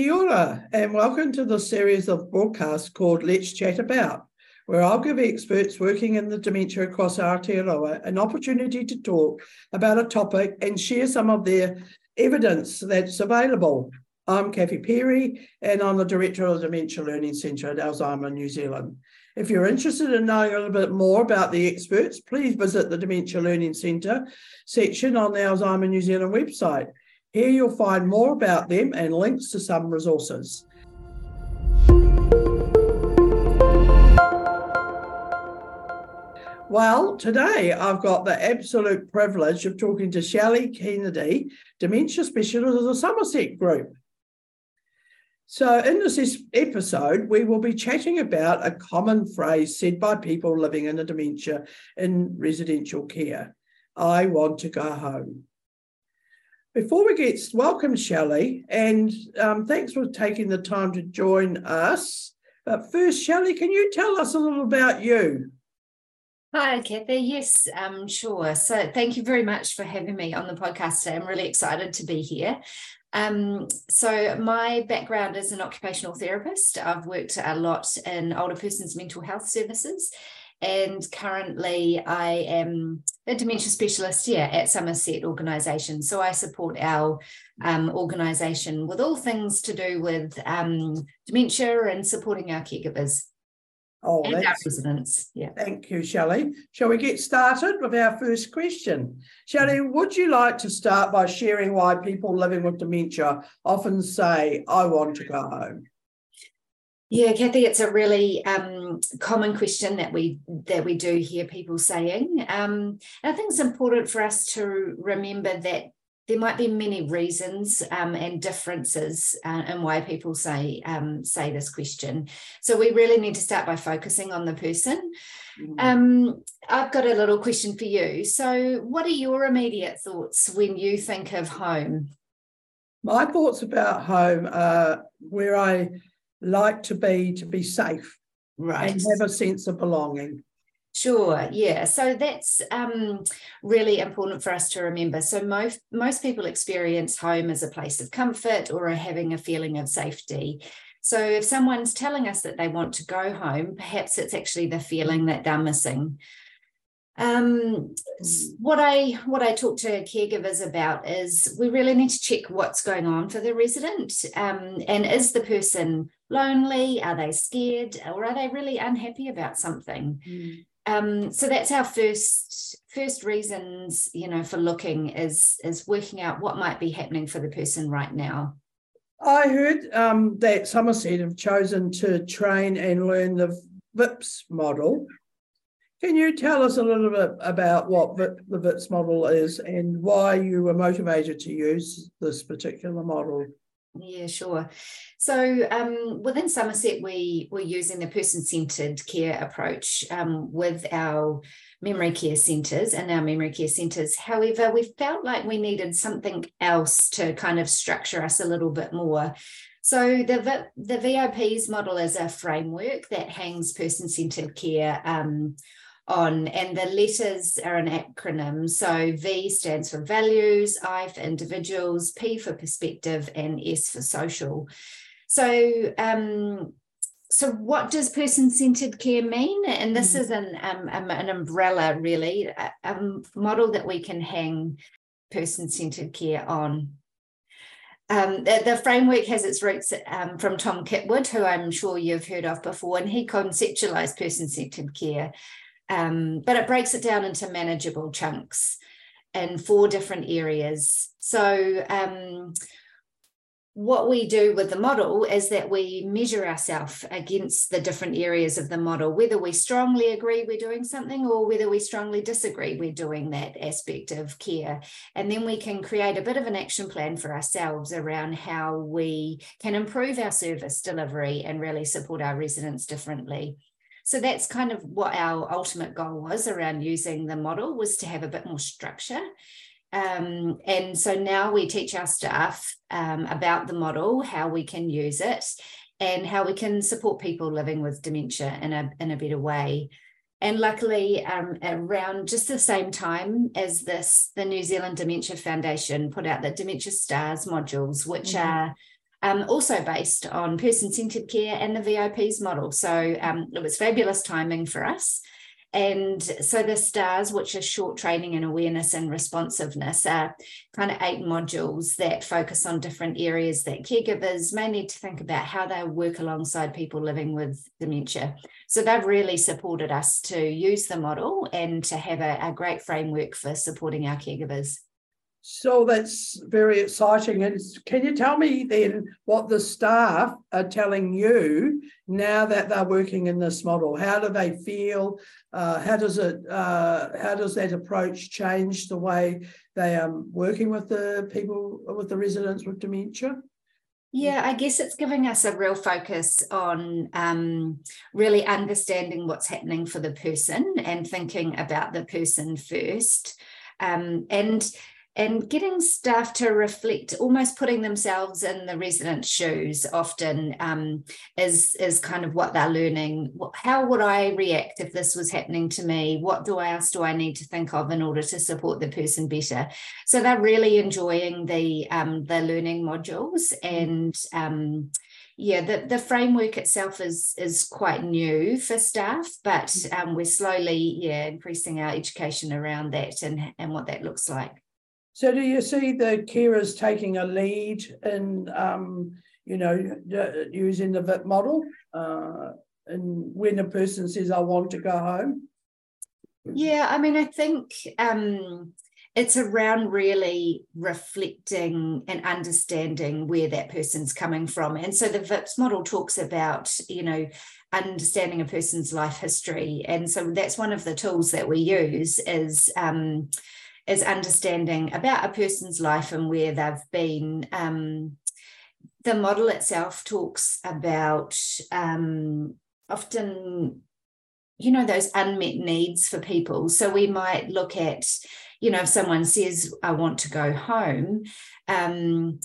Kia ora, and welcome to the series of broadcasts called Let's Chat About, where I'll give experts working in the dementia across Aotearoa an opportunity to talk about a topic and share some of their evidence that's available. I'm Kathy Perry, and I'm the Director of the Dementia Learning Centre at Alzheimer New Zealand. If you're interested in knowing a little bit more about the experts, please visit the Dementia Learning Centre section on the Alzheimer New Zealand website. Here you'll find more about them and links to some resources. Well, today I've got the absolute privilege of talking to Shelley Kennedy, dementia specialist of the Summerset Group. So, in this episode, we will be chatting about a common phrase said by people living in a dementia in residential care I want to go home. Before we get welcome, Shelley, and um, thanks for taking the time to join us. But first, Shelley, can you tell us a little about you? Hi, Kathy. Yes, um, sure. So, thank you very much for having me on the podcast today. I'm really excited to be here. Um, so, my background is an occupational therapist. I've worked a lot in older persons' mental health services and currently I am a dementia specialist here at Summerset Organisation. So I support our um, organisation with all things to do with um, dementia and supporting our caregivers. Oh, and our residents. Yeah. Thank you, Shelley. Shall we get started with our first question? Shelley, would you like to start by sharing why people living with dementia often say, I want to go home? Yeah, Kathy, it's a really um, common question that we that we do hear people saying. Um, I think it's important for us to remember that there might be many reasons um, and differences uh, in why people say um, say this question. So we really need to start by focusing on the person. Mm-hmm. I've got a little question for you. So, what are your immediate thoughts when you think of home? My thoughts about home are where I like to be to be safe right and have a sense of belonging Sure, yeah. So that's um, really important for us to remember. So most most people experience home as a place of comfort or having a feeling of safety. So if someone's telling us that they want to go home, perhaps it's actually the feeling that they're missing. Um, what I what I talk to caregivers about is we really need to check what's going on for the resident, um, and is the person lonely? Are they scared, or are they really unhappy about something? Mm. Um, so that's our first first reasons, you know, for looking is is working out what might be happening for the person right now. I heard um, that Summerset have chosen to train and learn the VIPS model can you tell us a little bit about what the VIPS model is and why you were motivated to use this particular model? Yeah, sure. So um, within Summerset, we we're using the person-centered care approach um, with our memory care centres and our memory care centres. However, we felt like we needed something else to kind of structure us a little bit more. So the the VIPS model is a framework that hangs person-centered care um, on, and the letters are an acronym. So V stands for values, I for individuals, P for perspective, and S for social. So, um, so what does person-centered care mean? And this mm. is an um, um, an umbrella, really, a, a model that we can hang person-centered care on. Um, the, the, framework has its roots um, from Tom Kitwood, who I'm sure you've heard of before, and he conceptualized person centered care um, but it breaks it down into manageable chunks in four different areas. So, um, what we do with the model is that we measure ourselves against the different areas of the model, whether we strongly agree we're doing something or whether we strongly disagree we're doing that aspect of care. And then we can create a bit of an action plan for ourselves around how we can improve our service delivery and really support our residents differently. So that's kind of what our ultimate goal was around using the model was to have a bit more structure. Um, and so now we teach our staff um, about the model, how we can use it, and how we can support people living with dementia in a, in a better way. And luckily, um, around just the same time as this, the New Zealand Dementia Foundation put out the Dementia Stars modules, which mm-hmm. are um, also based on person centered care and the VIPs model. So um, it was fabulous timing for us. And so the STARS, which are short training and awareness and responsiveness, are kind of eight modules that focus on different areas that caregivers may need to think about how they work alongside people living with dementia. So they've really supported us to use the model and to have a, a great framework for supporting our caregivers. So that's very exciting. And can you tell me then what the staff are telling you now that they're working in this model? How do they feel? Uh, how does it? Uh, how does that approach change the way they are working with the people with the residents with dementia? Yeah, I guess it's giving us a real focus on um, really understanding what's happening for the person and thinking about the person first. Um, and and getting staff to reflect almost putting themselves in the resident's shoes often um, is is kind of what they're learning how would i react if this was happening to me what do I else do i need to think of in order to support the person better so they're really enjoying the um, the learning modules and um, yeah, the, the framework itself is is quite new for staff, but mm-hmm. um, we're slowly, yeah, increasing our education around that and, and what that looks like. So do you see the carers taking a lead in, um, you know, using the VIP model? Uh, and when a person says, I want to go home? Yeah, I mean, I think um, it's around really reflecting and understanding where that person's coming from. And so the VIPS model talks about, you know, understanding a person's life history. And so that's one of the tools that we use is um, is understanding about a person's life and where they've been. Um, the model itself talks about um, often, you know, those unmet needs for people. So we might look at, you know, if someone says, I want to go home, um,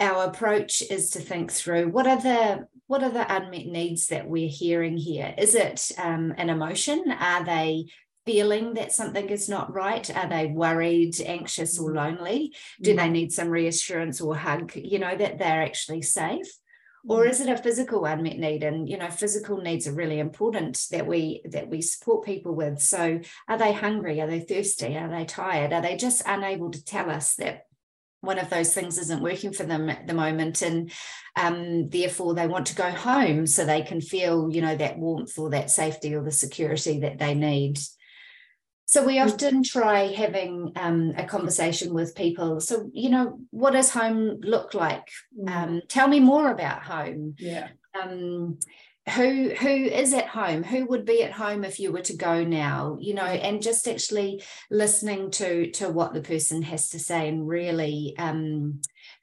our approach is to think through what are the what are the unmet needs that we're hearing here? Is it um, an emotion? Are they feeling that something is not right? Are they worried, anxious, or mm-hmm. lonely? Do mm-hmm. they need some reassurance or hug, you know, that they're actually safe? Or mm-hmm. is it a physical unmet need? And you know, physical needs are really important that we that we support people with. So are they hungry? Are they thirsty? Are they tired? Are they just unable to tell us that one of those things isn't working for them at the moment and um, therefore they want to go home so they can feel you know that warmth or that safety or the security that they need so we mm. often try having um, a conversation with people. So, you know, what does home look like? Mm. Um, tell me more about home. Yeah. Um, who who is at home who would be at home if you were to go now you know and just actually listening to to what the person has to say and really um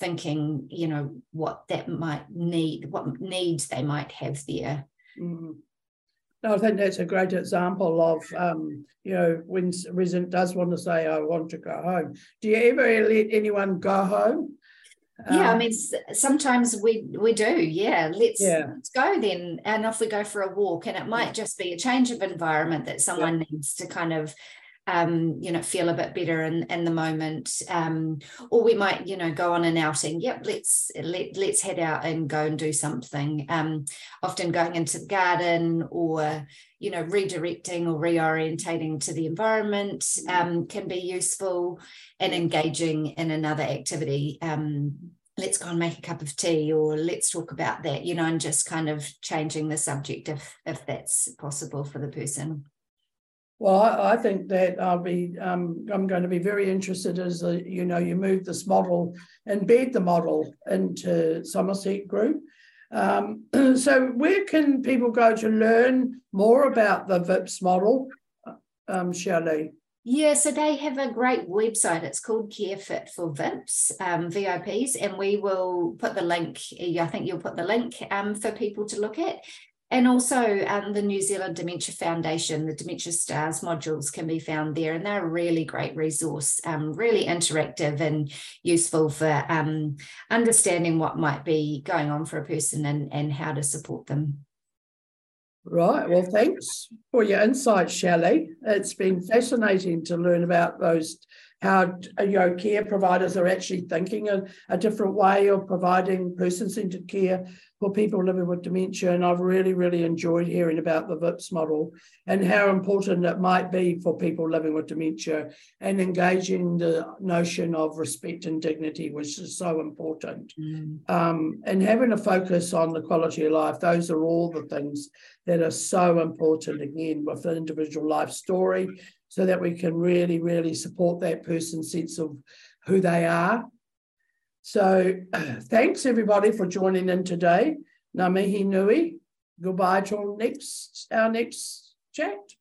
thinking you know what that might need what needs they might have there mm. No, I think that's a great example of, um, you know, when a resident does want to say, I want to go home. Do you ever let anyone go home? Yeah, um, I mean, sometimes we we do. Yeah, let's yeah. let's go then, and off we go for a walk. And it might just be a change of environment that someone yeah. needs to kind of um, you know, feel a bit better in, in the moment. Um, or we might, you know, go on an outing. Yep, let's let, let's head out and go and do something. Um, often going into the garden or, you know, redirecting or reorientating to the environment um, can be useful and engaging in another activity. Um, let's go and make a cup of tea or let's talk about that, you know, and just kind of changing the subject if if that's possible for the person. Well, I, I, think that I'll be, um, I'm going to be very interested as a, you know, you move this model, embed the model into Summerset Group. Um, so, where can people go to learn more about the VIPS model, um, Shelley? Yeah, so they have a great website. It's called CareFit for VIPs, um, VIPs, and we will put the link. I think you'll put the link um, for people to look at. And also um, the New Zealand Dementia Foundation, the Dementia Stars modules can be found there, and they're a really great resource, um, really interactive and useful for um, understanding what might be going on for a person and, and how to support them. Right. Well, thanks for your insight, Shelley. It's been fascinating to learn about those how you know care providers are actually thinking a, a different way of providing person-centered care for people living with dementia. And I've really, really enjoyed hearing about the VIPS model and how important it might be for people living with dementia and engaging the notion of respect and dignity, which is so important. Mm. Um, and having a focus on the quality of life, those are all the things that are so important again with the individual life story so that we can really, really support that person's sense of who they are so thanks everybody for joining in today. Ngā mihi nui. Goodbye till next our next chat.